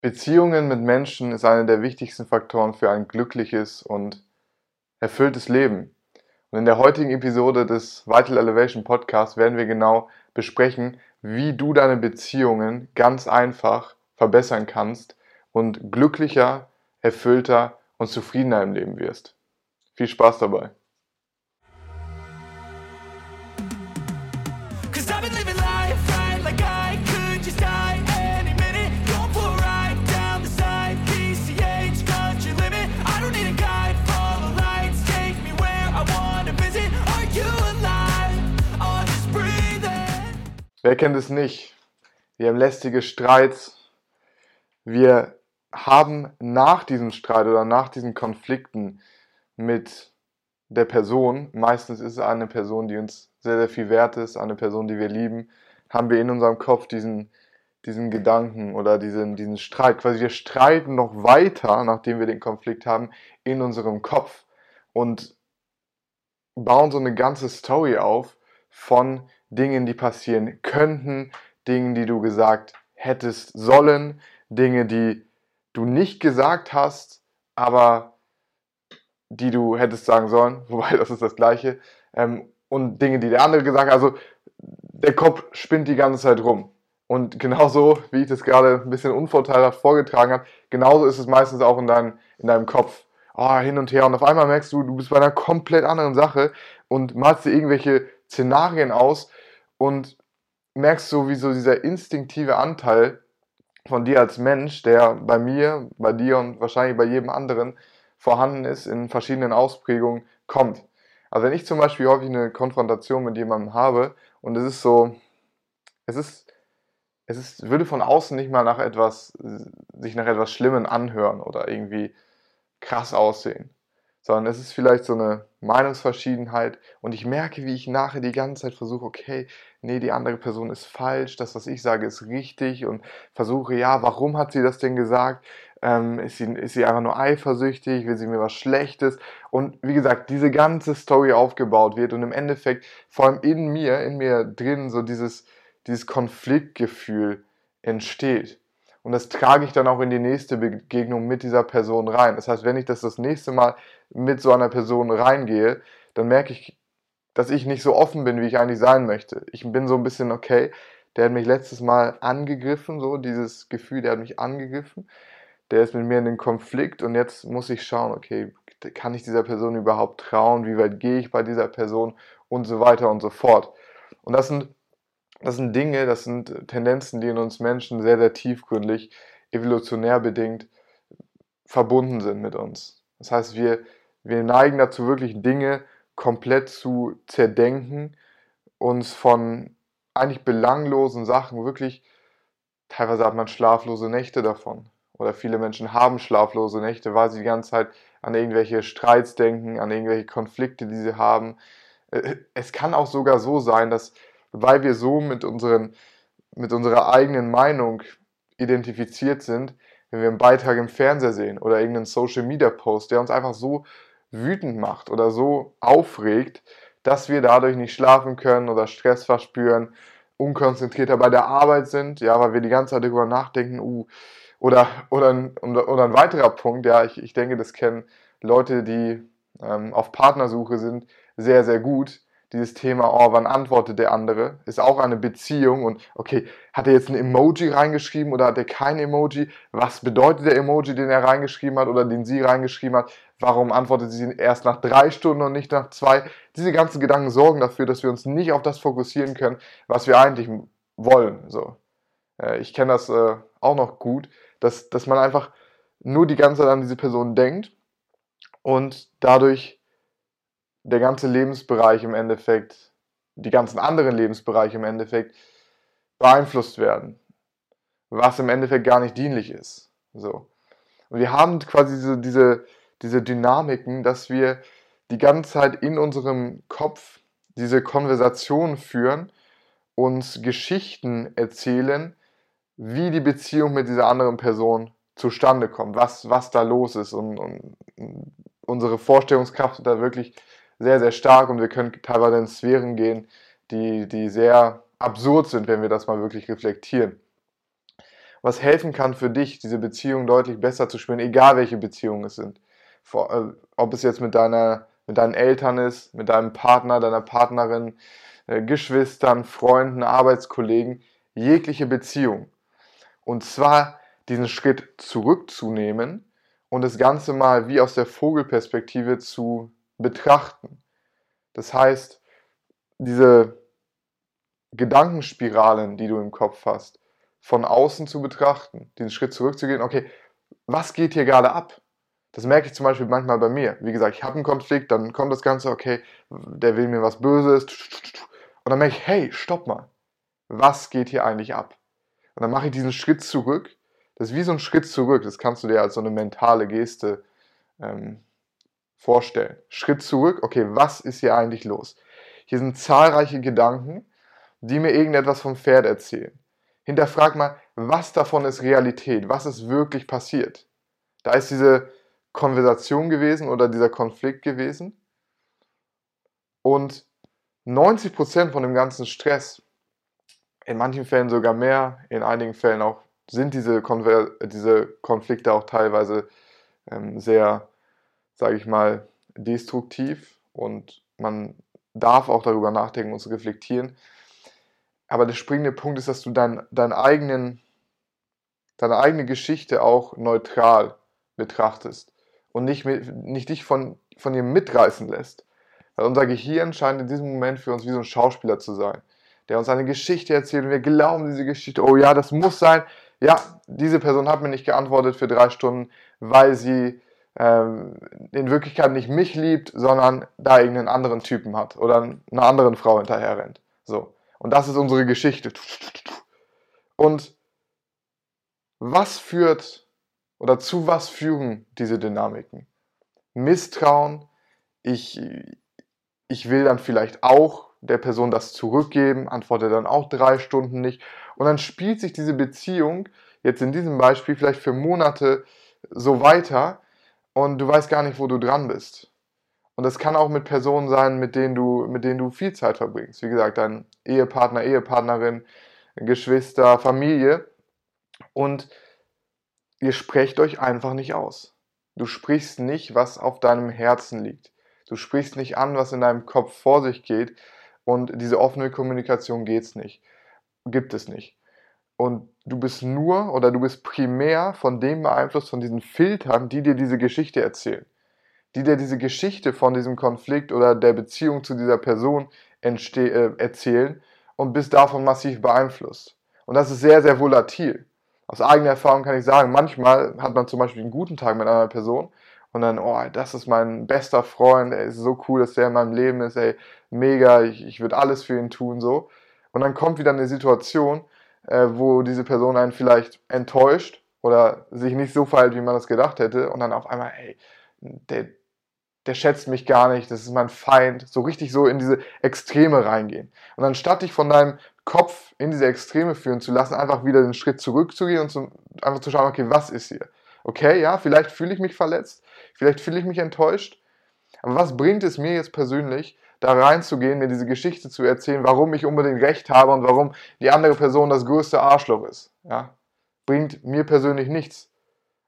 Beziehungen mit Menschen ist einer der wichtigsten Faktoren für ein glückliches und erfülltes Leben. Und in der heutigen Episode des Vital Elevation Podcasts werden wir genau besprechen, wie du deine Beziehungen ganz einfach verbessern kannst und glücklicher, erfüllter und zufriedener im Leben wirst. Viel Spaß dabei! Wer kennt es nicht? Wir haben lästige Streits. Wir haben nach diesem Streit oder nach diesen Konflikten mit der Person, meistens ist es eine Person, die uns sehr, sehr viel wert ist, eine Person, die wir lieben, haben wir in unserem Kopf diesen, diesen Gedanken oder diesen, diesen Streit. Quasi wir streiten noch weiter, nachdem wir den Konflikt haben, in unserem Kopf und bauen so eine ganze Story auf von Dingen, die passieren könnten, Dingen, die du gesagt hättest sollen, Dinge, die du nicht gesagt hast, aber die du hättest sagen sollen, wobei das ist das Gleiche, ähm, und Dinge, die der andere gesagt hat. Also der Kopf spinnt die ganze Zeit rum. Und genauso, wie ich das gerade ein bisschen unvorteilhaft vorgetragen habe, genauso ist es meistens auch in, dein, in deinem Kopf. Oh, hin und her. Und auf einmal merkst du, du bist bei einer komplett anderen Sache und malst dir irgendwelche Szenarien aus, und merkst so, wie so dieser instinktive Anteil von dir als Mensch, der bei mir, bei dir und wahrscheinlich bei jedem anderen vorhanden ist, in verschiedenen Ausprägungen kommt. Also wenn ich zum Beispiel häufig eine Konfrontation mit jemandem habe und es ist so, es ist, es ist, würde von außen nicht mal nach etwas, sich nach etwas Schlimmen anhören oder irgendwie krass aussehen sondern es ist vielleicht so eine Meinungsverschiedenheit und ich merke, wie ich nachher die ganze Zeit versuche, okay, nee, die andere Person ist falsch, das, was ich sage, ist richtig und versuche, ja, warum hat sie das denn gesagt? Ähm, ist, sie, ist sie einfach nur eifersüchtig? Will sie mir was Schlechtes? Und wie gesagt, diese ganze Story aufgebaut wird und im Endeffekt vor allem in mir, in mir drin so dieses, dieses Konfliktgefühl entsteht. Und das trage ich dann auch in die nächste Begegnung mit dieser Person rein. Das heißt, wenn ich das das nächste Mal mit so einer Person reingehe, dann merke ich, dass ich nicht so offen bin, wie ich eigentlich sein möchte. Ich bin so ein bisschen, okay, der hat mich letztes Mal angegriffen, so dieses Gefühl, der hat mich angegriffen, der ist mit mir in den Konflikt und jetzt muss ich schauen, okay, kann ich dieser Person überhaupt trauen, wie weit gehe ich bei dieser Person und so weiter und so fort. Und das sind das sind Dinge, das sind Tendenzen, die in uns Menschen sehr, sehr tiefgründig, evolutionär bedingt verbunden sind mit uns. Das heißt, wir, wir neigen dazu, wirklich Dinge komplett zu zerdenken, uns von eigentlich belanglosen Sachen wirklich, teilweise hat man schlaflose Nächte davon. Oder viele Menschen haben schlaflose Nächte, weil sie die ganze Zeit an irgendwelche Streits denken, an irgendwelche Konflikte, die sie haben. Äh, es kann auch sogar so sein, dass weil wir so mit, unseren, mit unserer eigenen Meinung identifiziert sind, wenn wir einen Beitrag im Fernseher sehen oder irgendeinen Social Media Post, der uns einfach so wütend macht oder so aufregt, dass wir dadurch nicht schlafen können oder Stress verspüren, unkonzentrierter bei der Arbeit sind, ja, weil wir die ganze Zeit darüber nachdenken, uh, oder, oder, ein, oder ein weiterer Punkt, ja, ich, ich denke, das kennen Leute, die ähm, auf Partnersuche sind, sehr, sehr gut, dieses Thema, oh, wann antwortet der andere, ist auch eine Beziehung und okay, hat er jetzt ein Emoji reingeschrieben oder hat er kein Emoji? Was bedeutet der Emoji, den er reingeschrieben hat oder den sie reingeschrieben hat? Warum antwortet sie erst nach drei Stunden und nicht nach zwei? Diese ganzen Gedanken sorgen dafür, dass wir uns nicht auf das fokussieren können, was wir eigentlich wollen. So. Äh, ich kenne das äh, auch noch gut, dass, dass man einfach nur die ganze Zeit an diese Person denkt und dadurch der ganze Lebensbereich im Endeffekt, die ganzen anderen Lebensbereiche im Endeffekt beeinflusst werden, was im Endeffekt gar nicht dienlich ist. So. Und wir haben quasi diese, diese, diese Dynamiken, dass wir die ganze Zeit in unserem Kopf diese Konversation führen, uns Geschichten erzählen, wie die Beziehung mit dieser anderen Person zustande kommt, was, was da los ist und, und unsere Vorstellungskraft da wirklich sehr, sehr stark und wir können teilweise in Sphären gehen, die, die sehr absurd sind, wenn wir das mal wirklich reflektieren. was helfen kann für dich, diese Beziehung deutlich besser zu spüren, egal welche Beziehungen es sind. Äh, ob es jetzt mit, deiner, mit deinen Eltern ist, mit deinem Partner, deiner Partnerin, äh, Geschwistern, Freunden, Arbeitskollegen, jegliche Beziehung. Und zwar diesen Schritt zurückzunehmen und das Ganze mal wie aus der Vogelperspektive zu betrachten. Das heißt, diese Gedankenspiralen, die du im Kopf hast, von außen zu betrachten, diesen Schritt zurückzugehen, okay, was geht hier gerade ab? Das merke ich zum Beispiel manchmal bei mir. Wie gesagt, ich habe einen Konflikt, dann kommt das Ganze, okay, der will mir was Böses. Und dann merke ich, hey, stopp mal. Was geht hier eigentlich ab? Und dann mache ich diesen Schritt zurück. Das ist wie so ein Schritt zurück. Das kannst du dir als so eine mentale Geste ähm, vorstellen. Schritt zurück, okay, was ist hier eigentlich los? Hier sind zahlreiche Gedanken, die mir irgendetwas vom Pferd erzählen. Hinterfrag mal, was davon ist Realität, was ist wirklich passiert. Da ist diese Konversation gewesen oder dieser Konflikt gewesen. Und 90% von dem ganzen Stress, in manchen Fällen sogar mehr, in einigen Fällen auch, sind diese, Konver diese Konflikte auch teilweise ähm, sehr, sage ich mal, destruktiv und man darf auch darüber nachdenken und zu reflektieren. Aber der springende Punkt ist, dass du dein, deinen eigenen, deine eigene Geschichte auch neutral betrachtest und nicht, nicht dich von, von ihr mitreißen lässt. Weil unser Gehirn scheint in diesem Moment für uns wie so ein Schauspieler zu sein, der uns eine Geschichte erzählt und wir glauben diese Geschichte, oh ja, das muss sein. Ja, diese Person hat mir nicht geantwortet für drei Stunden, weil sie in Wirklichkeit nicht mich liebt, sondern da irgendeinen anderen Typen hat oder einer anderen Frau hinterher rennt. So. Und das ist unsere Geschichte. Und was führt oder zu was führen diese Dynamiken? Misstrauen, ich, ich will dann vielleicht auch der Person das zurückgeben, antworte dann auch drei Stunden nicht. Und dann spielt sich diese Beziehung jetzt in diesem Beispiel vielleicht für Monate so weiter und du weißt gar nicht, wo du dran bist. Und das kann auch mit Personen sein, mit denen du, mit denen du viel Zeit verbringst. Wie gesagt, dein Ehepartner, Ehepartnerin, Geschwister, Familie. Und ihr sprecht euch einfach nicht aus. Du sprichst nicht, was auf deinem Herzen liegt. Du sprichst nicht an, was in deinem Kopf vor sich geht. Und diese offene Kommunikation geht's nicht. Gibt es nicht. Und du bist nur oder du bist primär von dem beeinflusst, von diesen Filtern, die dir diese Geschichte erzählen die dir diese Geschichte von diesem Konflikt oder der Beziehung zu dieser Person äh, erzählen und bist davon massiv beeinflusst. Und das ist sehr, sehr volatil. Aus eigener Erfahrung kann ich sagen, manchmal hat man zum Beispiel einen guten Tag mit einer Person und dann, oh, das ist mein bester Freund, er ist so cool, dass der in meinem Leben ist, ey, mega, ich, ich würde alles für ihn tun, so. Und dann kommt wieder eine Situation, äh, wo diese Person einen vielleicht enttäuscht oder sich nicht so verhält, wie man das gedacht hätte und dann auf einmal, ey, der, der schätzt mich gar nicht, das ist mein Feind, so richtig so in diese Extreme reingehen. Und anstatt dich von deinem Kopf in diese Extreme führen zu lassen, einfach wieder den Schritt zurückzugehen und zu, einfach zu schauen, okay, was ist hier? Okay, ja, vielleicht fühle ich mich verletzt, vielleicht fühle ich mich enttäuscht, aber was bringt es mir jetzt persönlich, da reinzugehen, mir diese Geschichte zu erzählen, warum ich unbedingt recht habe und warum die andere Person das größte Arschloch ist? Ja, bringt mir persönlich nichts.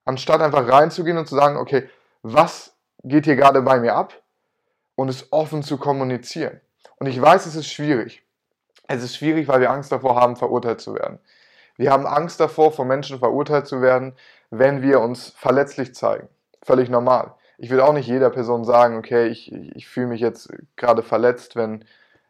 Anstatt einfach reinzugehen und zu sagen, okay, was geht hier gerade bei mir ab und es offen zu kommunizieren. Und ich weiß, es ist schwierig. Es ist schwierig, weil wir Angst davor haben, verurteilt zu werden. Wir haben Angst davor, von Menschen verurteilt zu werden, wenn wir uns verletzlich zeigen. Völlig normal. Ich will auch nicht jeder Person sagen, okay, ich, ich fühle mich jetzt gerade verletzt, wenn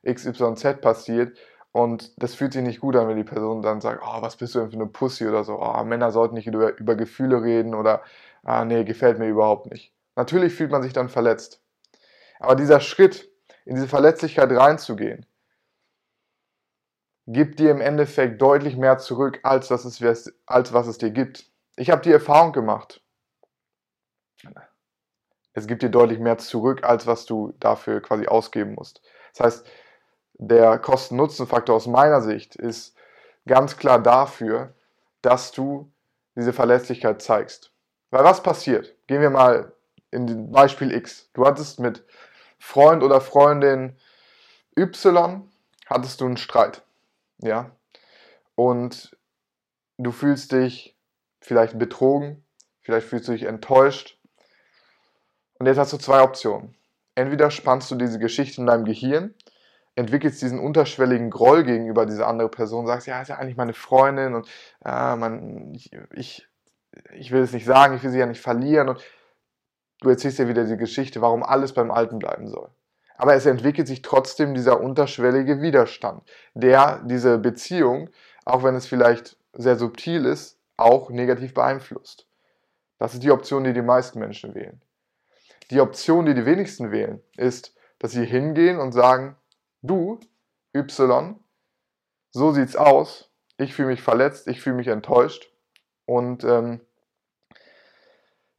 XYZ passiert. Und das fühlt sich nicht gut an, wenn die Person dann sagt, oh, was bist du denn für eine Pussy oder so, oh, Männer sollten nicht über, über Gefühle reden oder, ah, nee, gefällt mir überhaupt nicht. Natürlich fühlt man sich dann verletzt. Aber dieser Schritt, in diese Verletzlichkeit reinzugehen, gibt dir im Endeffekt deutlich mehr zurück, als, das es, als was es dir gibt. Ich habe die Erfahrung gemacht. Es gibt dir deutlich mehr zurück, als was du dafür quasi ausgeben musst. Das heißt, der Kosten-Nutzen-Faktor aus meiner Sicht ist ganz klar dafür, dass du diese Verletzlichkeit zeigst. Weil was passiert? Gehen wir mal in Beispiel X, du hattest mit Freund oder Freundin Y, hattest du einen Streit. Ja. Und du fühlst dich vielleicht betrogen, vielleicht fühlst du dich enttäuscht. Und jetzt hast du zwei Optionen. Entweder spannst du diese Geschichte in deinem Gehirn, entwickelst diesen unterschwelligen Groll gegenüber dieser anderen Person, sagst, ja, ist ja eigentlich meine Freundin und äh, man, ich, ich, ich will es nicht sagen, ich will sie ja nicht verlieren und du erzählst dir wieder die Geschichte, warum alles beim Alten bleiben soll. Aber es entwickelt sich trotzdem dieser unterschwellige Widerstand, der diese Beziehung, auch wenn es vielleicht sehr subtil ist, auch negativ beeinflusst. Das ist die Option, die die meisten Menschen wählen. Die Option, die die wenigsten wählen, ist, dass sie hingehen und sagen, du, Y, so sieht's aus, ich fühle mich verletzt, ich fühle mich enttäuscht und ähm,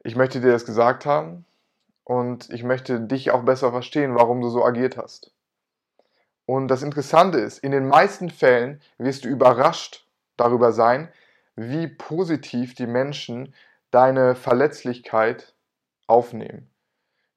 ich möchte dir das gesagt haben und ich möchte dich auch besser verstehen, warum du so agiert hast. Und das Interessante ist, in den meisten Fällen wirst du überrascht darüber sein, wie positiv die Menschen deine Verletzlichkeit aufnehmen.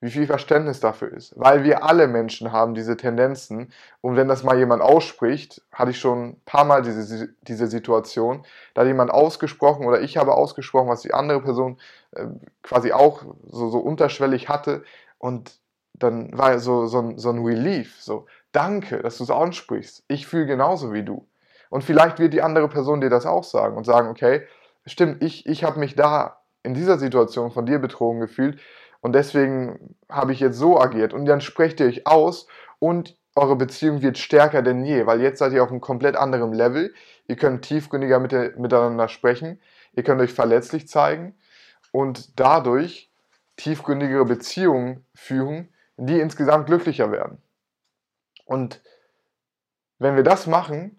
Wie viel Verständnis dafür ist. Weil wir alle Menschen haben diese Tendenzen. Und wenn das mal jemand ausspricht, hatte ich schon ein paar Mal diese, diese Situation, da hat jemand ausgesprochen oder ich habe ausgesprochen, was die andere Person äh, quasi auch so, so unterschwellig hatte. Und dann war so, so, ein, so ein Relief. So, danke, dass du es ansprichst. Ich fühle genauso wie du. Und vielleicht wird die andere Person dir das auch sagen und sagen, okay, stimmt, ich, ich habe mich da in dieser Situation von dir betrogen gefühlt und deswegen habe ich jetzt so agiert. Und dann sprecht ihr euch aus und eure Beziehung wird stärker denn je, weil jetzt seid ihr auf einem komplett anderen Level. Ihr könnt tiefgründiger mit, miteinander sprechen, ihr könnt euch verletzlich zeigen und dadurch tiefgründigere Beziehungen führen, die insgesamt glücklicher werden. Und wenn wir das machen,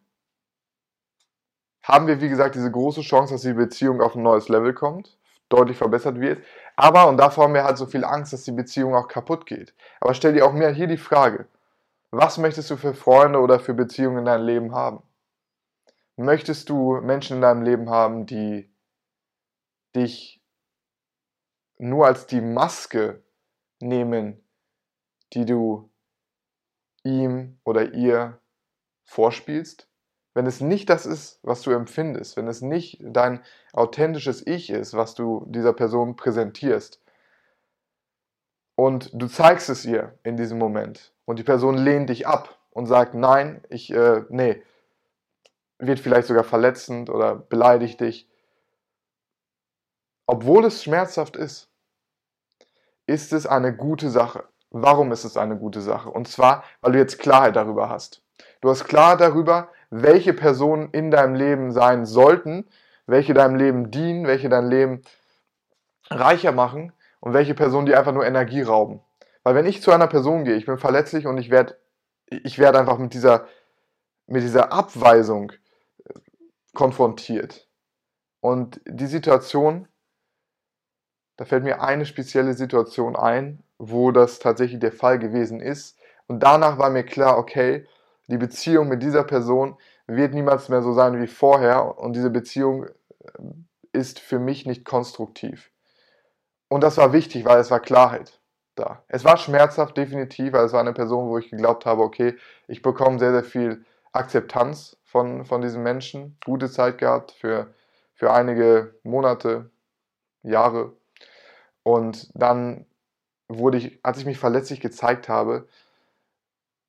haben wir, wie gesagt, diese große Chance, dass die Beziehung auf ein neues Level kommt, deutlich verbessert wird. Aber, und davor haben wir halt so viel Angst, dass die Beziehung auch kaputt geht. Aber stell dir auch mir hier die Frage, was möchtest du für Freunde oder für Beziehungen in deinem Leben haben? Möchtest du Menschen in deinem Leben haben, die dich nur als die Maske nehmen, die du ihm oder ihr vorspielst? Wenn es nicht das ist, was du empfindest, wenn es nicht dein authentisches Ich ist, was du dieser Person präsentierst, und du zeigst es ihr in diesem Moment und die Person lehnt dich ab und sagt, nein, ich, äh, nee, wird vielleicht sogar verletzend oder beleidigt dich, obwohl es schmerzhaft ist, ist es eine gute Sache. Warum ist es eine gute Sache? Und zwar, weil du jetzt Klarheit darüber hast. Du hast Klarheit darüber, welche Personen in deinem Leben sein sollten, welche deinem Leben dienen, welche dein Leben reicher machen und welche Personen dir einfach nur Energie rauben. Weil wenn ich zu einer Person gehe, ich bin verletzlich und ich werde ich werd einfach mit dieser, mit dieser Abweisung äh, konfrontiert. Und die Situation, da fällt mir eine spezielle Situation ein, wo das tatsächlich der Fall gewesen ist. Und danach war mir klar, okay, die Beziehung mit dieser Person wird niemals mehr so sein wie vorher und diese Beziehung äh, ist für mich nicht konstruktiv. Und das war wichtig, weil es war Klarheit da. Es war schmerzhaft, definitiv, weil es war eine Person, wo ich geglaubt habe, okay, ich bekomme sehr, sehr viel Akzeptanz von, von diesem Menschen, gute Zeit gehabt für, für einige Monate, Jahre. Und dann wurde ich, als ich mich verletzlich gezeigt habe,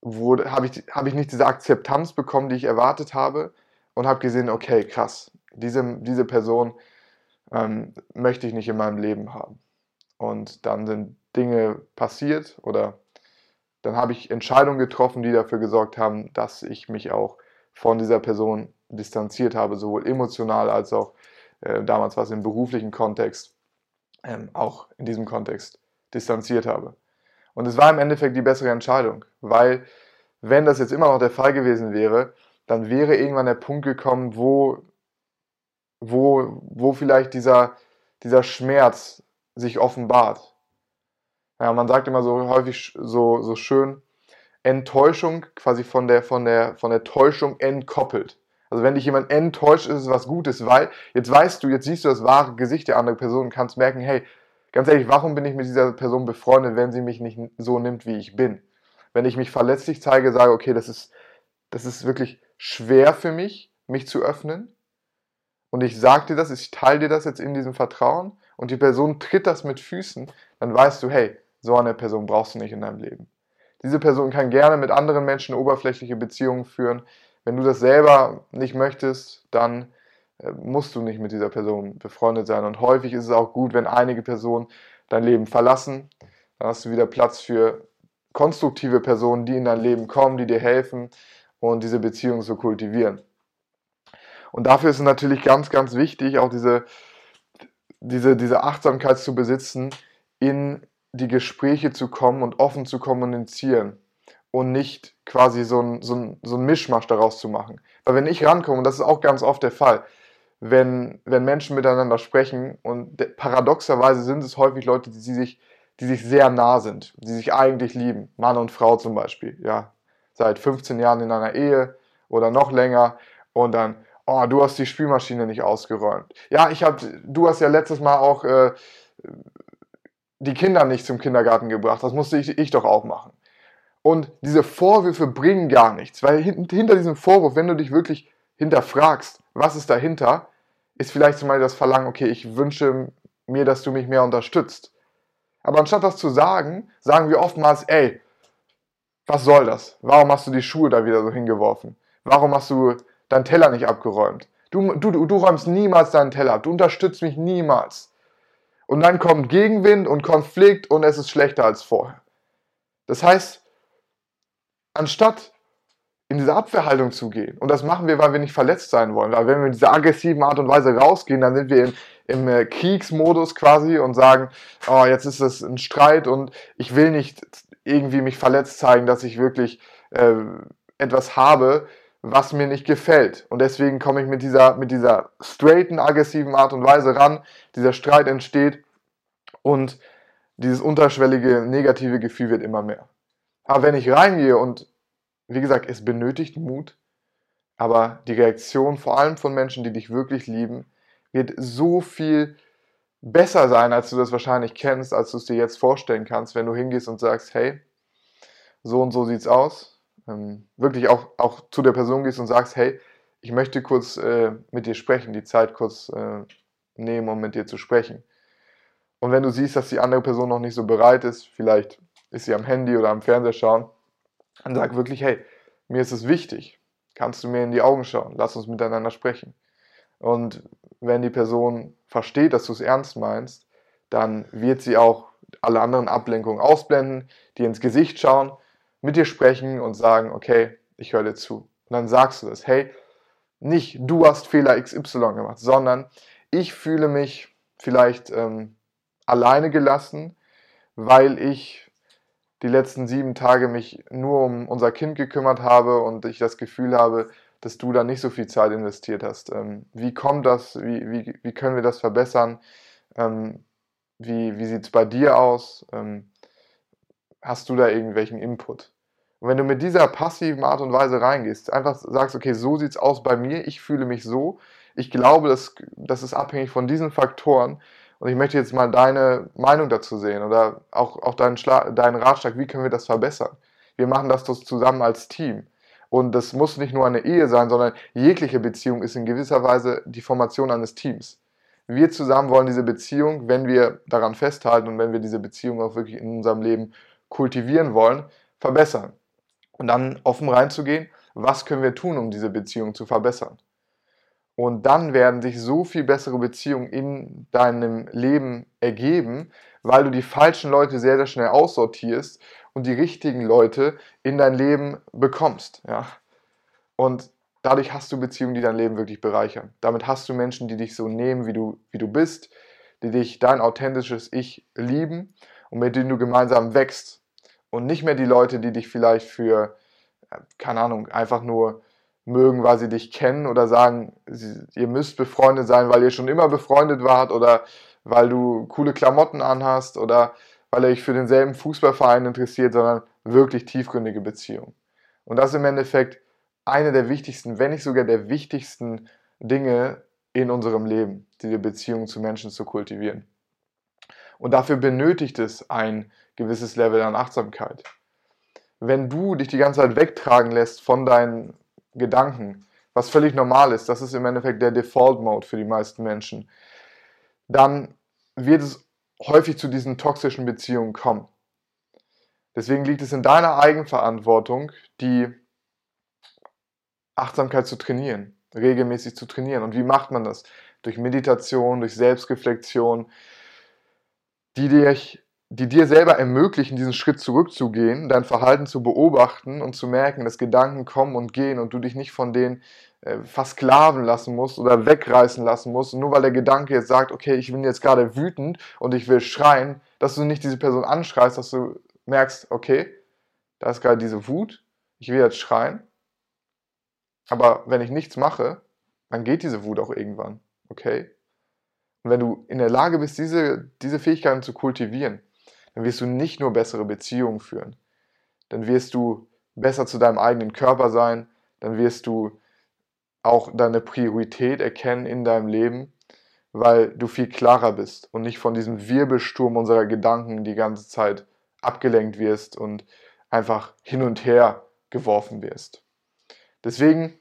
habe ich, hab ich nicht diese Akzeptanz bekommen, die ich erwartet habe und habe gesehen, okay, krass, diese, diese Person ähm, möchte ich nicht in meinem Leben haben. Und dann sind Dinge passiert oder dann habe ich Entscheidungen getroffen, die dafür gesorgt haben, dass ich mich auch von dieser Person distanziert habe, sowohl emotional als auch äh, damals was im beruflichen Kontext, ähm, auch in diesem Kontext distanziert habe. Und es war im Endeffekt die bessere Entscheidung, weil wenn das jetzt immer noch der Fall gewesen wäre, dann wäre irgendwann der Punkt gekommen, wo, wo, wo vielleicht dieser, dieser Schmerz sich offenbart. Ja, man sagt immer so häufig so, so schön, Enttäuschung quasi von der, von, der, von der Täuschung entkoppelt. Also wenn dich jemand enttäuscht, ist es was Gutes, weil jetzt weißt du, jetzt siehst du das wahre Gesicht der anderen Person und kannst merken, hey, Ganz ehrlich, warum bin ich mit dieser Person befreundet, wenn sie mich nicht so nimmt, wie ich bin? Wenn ich mich verletzlich zeige, sage, okay, das ist, das ist wirklich schwer für mich, mich zu öffnen. und ich sage dir das, ich teile dir das jetzt in diesem Vertrauen und die Person tritt das mit Füßen, dann weißt du, hey, so eine Person brauchst du nicht in deinem Leben. Diese Person kann gerne mit anderen Menschen oberflächliche Beziehungen führen. Wenn du das selber nicht möchtest, dann musst du nicht mit dieser Person befreundet sein. Und häufig ist es auch gut, wenn einige Personen dein Leben verlassen. Dann hast du wieder Platz für konstruktive Personen, die in dein Leben kommen, die dir helfen und diese Beziehung zu kultivieren. Und dafür ist es natürlich ganz, ganz wichtig, auch diese, diese, diese Achtsamkeit zu besitzen, in die Gespräche zu kommen und offen zu kommunizieren und nicht quasi so ein, so, ein, so ein Mischmasch daraus zu machen. Weil wenn ich rankomme, und das ist auch ganz oft der Fall, wenn, wenn Menschen miteinander sprechen und paradoxerweise sind es häufig Leute, die sich, die sich sehr nah sind, die sich eigentlich lieben, Mann und Frau zum Beispiel, ja, seit 15 Jahren in einer Ehe oder noch länger und dann, oh, du hast die Spülmaschine nicht ausgeräumt. Ja, ich hab, du hast ja letztes Mal auch äh, die Kinder nicht zum Kindergarten gebracht, das musste ich, ich doch auch machen. Und diese Vorwürfe bringen gar nichts, weil hinter diesem Vorwurf, wenn du dich wirklich hinterfragst, was ist dahinter, ist vielleicht zum Beispiel das Verlangen, okay, ich wünsche mir, dass du mich mehr unterstützt. Aber anstatt das zu sagen, sagen wir oftmals, ey, was soll das? Warum hast du die Schuhe da wieder so hingeworfen? Warum hast du deinen Teller nicht abgeräumt? Du, du, du räumst niemals deinen Teller ab. Du unterstützt mich niemals. Und dann kommt Gegenwind und Konflikt und es ist schlechter als vorher. Das heißt, anstatt in diese Abwehrhaltung zu gehen, und das machen wir, weil wir nicht verletzt sein wollen, weil wenn wir in dieser aggressiven Art und Weise rausgehen, dann sind wir im, im äh, Kriegsmodus quasi und sagen, oh, jetzt ist es ein Streit und ich will nicht irgendwie mich verletzt zeigen, dass ich wirklich äh, etwas habe, was mir nicht gefällt. Und deswegen komme ich mit dieser, mit dieser straighten, aggressiven Art und Weise ran. Dieser Streit entsteht und dieses unterschwellige negative Gefühl wird immer mehr. Aber wenn ich reingehe und, wie gesagt, es benötigt Mut, aber die Reaktion vor allem von Menschen, die dich wirklich lieben, wird so viel besser sein, als du das wahrscheinlich kennst, als du es dir jetzt vorstellen kannst, wenn du hingehst und sagst, hey, so und so sieht's aus. Ähm, wirklich auch, auch zu der Person gehst und sagst, hey, ich möchte kurz äh, mit dir sprechen, die Zeit kurz äh, nehmen, um mit dir zu sprechen. Und wenn du siehst, dass die andere Person noch nicht so bereit ist, vielleicht ist sie am Handy oder am Fernseher schauen, dann sag wirklich, hey, mir ist es wichtig. Kannst du mir in die Augen schauen? Lass uns miteinander sprechen. Und wenn die Person versteht, dass du es ernst meinst, dann wird sie auch alle anderen Ablenkungen ausblenden, dir ins Gesicht schauen, mit dir sprechen und sagen, okay, ich höre dir zu. Und dann sagst du das, hey, nicht du hast Fehler XY gemacht, sondern ich fühle mich vielleicht ähm, alleine gelassen, weil ich die letzten sieben Tage mich nur um unser Kind gekümmert habe und ich das Gefühl habe, dass du da nicht so viel Zeit investiert hast. Ähm, wie kommt das? Wie, wie, wie können wir das verbessern? Ähm, wie wie sieht es bei dir aus? Ähm, hast du da irgendwelchen Input? Und wenn du mit dieser passiven Art und Weise reingehst, einfach sagst, okay, so sieht es aus bei mir, ich fühle mich so, ich glaube, das, das ist abhängig von diesen Faktoren und ich möchte jetzt mal deine Meinung dazu sehen oder auch, auch deinen, Schla deinen Ratschlag, wie können wir das verbessern? Wir machen das zusammen als Team. Und das muss nicht nur eine Ehe sein, sondern jegliche Beziehung ist in gewisser Weise die Formation eines Teams. Wir zusammen wollen diese Beziehung, wenn wir daran festhalten und wenn wir diese Beziehung auch wirklich in unserem Leben kultivieren wollen, verbessern. Und dann offen reinzugehen, was können wir tun, um diese Beziehung zu verbessern. Und dann werden sich so viel bessere Beziehungen in deinem Leben ergeben, weil du die falschen Leute sehr, sehr schnell aussortierst und die richtigen Leute in dein Leben bekommst. Ja? Und dadurch hast du Beziehungen, die dein Leben wirklich bereichern. Damit hast du Menschen, die dich so nehmen, wie du, wie du bist, die dich dein authentisches Ich lieben und mit denen du gemeinsam wächst. Und nicht mehr die Leute, die dich vielleicht für, keine Ahnung, einfach nur mögen, weil sie dich kennen oder sagen, ihr müsst befreundet sein, weil ihr schon immer befreundet wart oder weil du coole Klamotten anhast oder weil er dich für denselben Fußballverein interessiert, sondern wirklich tiefgründige Beziehungen. Und das ist im Endeffekt eine der wichtigsten, wenn nicht sogar der wichtigsten Dinge in unserem Leben, diese Beziehungen zu Menschen zu kultivieren. Und dafür benötigt es ein gewisses Level an Achtsamkeit. Wenn du dich die ganze Zeit wegtragen lässt von deinen Gedanken, was völlig normal ist, das ist im Endeffekt der Default-Mode für die meisten Menschen, dann wird es häufig zu diesen toxischen Beziehungen kommen. Deswegen liegt es in deiner Eigenverantwortung, die Achtsamkeit zu trainieren, regelmäßig zu trainieren. Und wie macht man das? Durch Meditation, durch Selbstreflexion, die dir, die dir selber ermöglichen, diesen Schritt zurückzugehen, dein Verhalten zu beobachten und zu merken, dass Gedanken kommen und gehen und du dich nicht von denen äh, versklaven lassen musst oder wegreißen lassen musst. Nur weil der Gedanke jetzt sagt, okay, ich bin jetzt gerade wütend und ich will schreien, dass du nicht diese Person anschreist, dass du merkst, okay, da ist gerade diese Wut, ich will jetzt schreien aber wenn ich nichts mache, dann geht diese Wut auch irgendwann. Okay? Und wenn du in der Lage bist, diese, diese Fähigkeiten zu kultivieren, dann wirst du nicht nur bessere Beziehungen führen. Dann wirst du besser zu deinem eigenen Körper sein. Dann wirst du auch deine Priorität erkennen in deinem Leben, weil du viel klarer bist und nicht von diesem Wirbelsturm unserer Gedanken die ganze Zeit abgelenkt wirst und einfach hin und her geworfen wirst. Deswegen,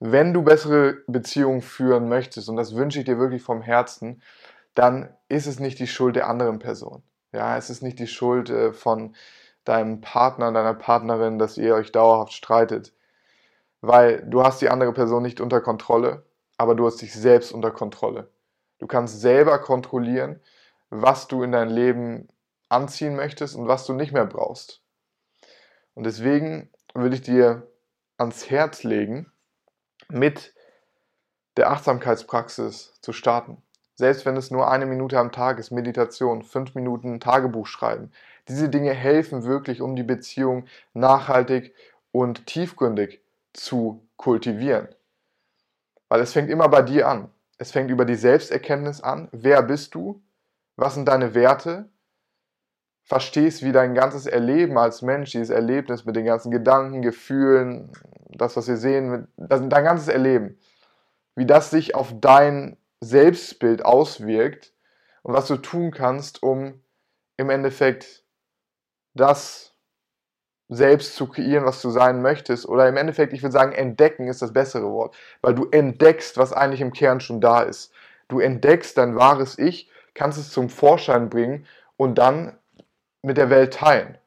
wenn du bessere Beziehungen führen möchtest, und das wünsche ich dir wirklich vom Herzen, dann ist es nicht die Schuld der anderen Person. Ja, es ist nicht die Schuld äh, von deinem Partner, deiner Partnerin, dass ihr euch dauerhaft streitet. Weil du hast die andere Person nicht unter Kontrolle, aber du hast dich selbst unter Kontrolle. Du kannst selber kontrollieren, was du in dein Leben anziehen möchtest und was du nicht mehr brauchst. Und deswegen würde ich dir ans Herz legen, mit der Achtsamkeitspraxis zu starten. Selbst wenn es nur eine Minute am Tag ist, Meditation, fünf Minuten Tagebuch schreiben. Diese Dinge helfen wirklich, um die Beziehung nachhaltig und tiefgründig zu kultivieren. Weil es fängt immer bei dir an. Es fängt über die Selbsterkenntnis an. Wer bist du? Was sind deine Werte? verstehst, wie dein ganzes Erleben als Mensch, dieses Erlebnis mit den ganzen Gedanken, Gefühlen, das, was wir sehen, dein ganzes Erleben, wie das sich auf dein Selbstbild auswirkt und was du tun kannst, um im Endeffekt das selbst zu kreieren, was du sein möchtest. Oder im Endeffekt, ich würde sagen, entdecken ist das bessere Wort, weil du entdeckst, was eigentlich im Kern schon da ist. Du entdeckst dein wahres Ich, kannst es zum Vorschein bringen und dann mit der Welt teilen.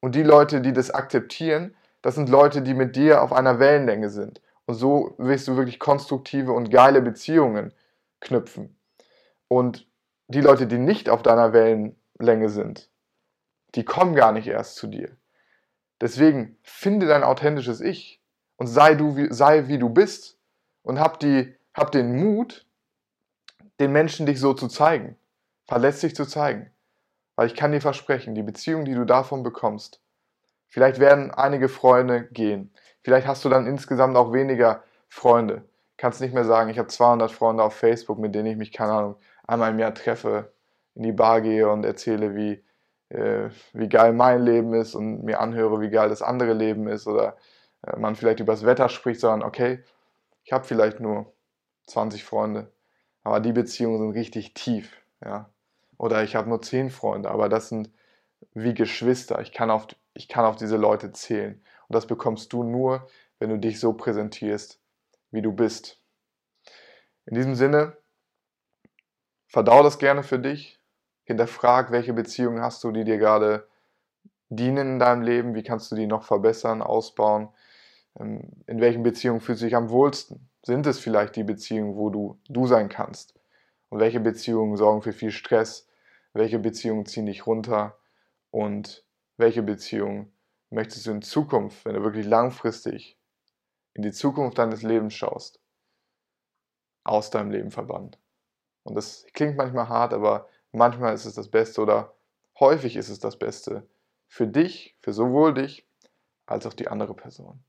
Und die Leute, die das akzeptieren, das sind Leute, die mit dir auf einer Wellenlänge sind. Und so wirst du wirklich konstruktive und geile Beziehungen knüpfen. Und die Leute, die nicht auf deiner Wellenlänge sind, die kommen gar nicht erst zu dir. Deswegen finde dein authentisches Ich und sei du wie, sei wie du bist und hab, die, hab den Mut, den Menschen dich so zu zeigen, verlässlich zu zeigen. Weil ich kann dir versprechen, die Beziehung, die du davon bekommst, vielleicht werden einige Freunde gehen. Vielleicht hast du dann insgesamt auch weniger Freunde. Kannst nicht mehr sagen, ich habe 200 Freunde auf Facebook, mit denen ich mich, keine Ahnung, einmal im Jahr treffe, in die Bar gehe und erzähle, wie, äh, wie geil mein Leben ist und mir anhöre, wie geil das andere Leben ist oder äh, man vielleicht über das Wetter spricht, sondern okay, ich habe vielleicht nur 20 Freunde, aber die Beziehungen sind richtig tief, ja. Oder ich habe nur zehn Freunde, aber das sind wie Geschwister. Ich kann, auf, ich kann auf diese Leute zählen. Und das bekommst du nur, wenn du dich so präsentierst, wie du bist. In diesem Sinne, verdau das gerne für dich. Hinterfrag, welche Beziehungen hast du, die dir gerade dienen in deinem Leben. Wie kannst du die noch verbessern, ausbauen? Ähm, in welchen Beziehungen fühlst du dich am wohlsten? Sind es vielleicht die Beziehungen, wo du du sein kannst? Und welche Beziehungen sorgen für viel Stress? welche Beziehungen ziehen dich runter und welche Beziehungen möchtest du in Zukunft, wenn du wirklich langfristig in die Zukunft deines Lebens schaust, aus deinem Leben verbannen. Und das klingt manchmal hart, aber manchmal ist es das Beste oder häufig ist es das Beste für dich, für sowohl dich als auch die andere Person.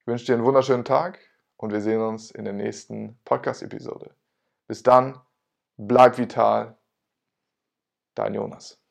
Ich wünsche dir einen wunderschönen Tag und wir sehen uns in der nächsten Podcast-Episode. Bis dann, bleib vital, Dein Jonas.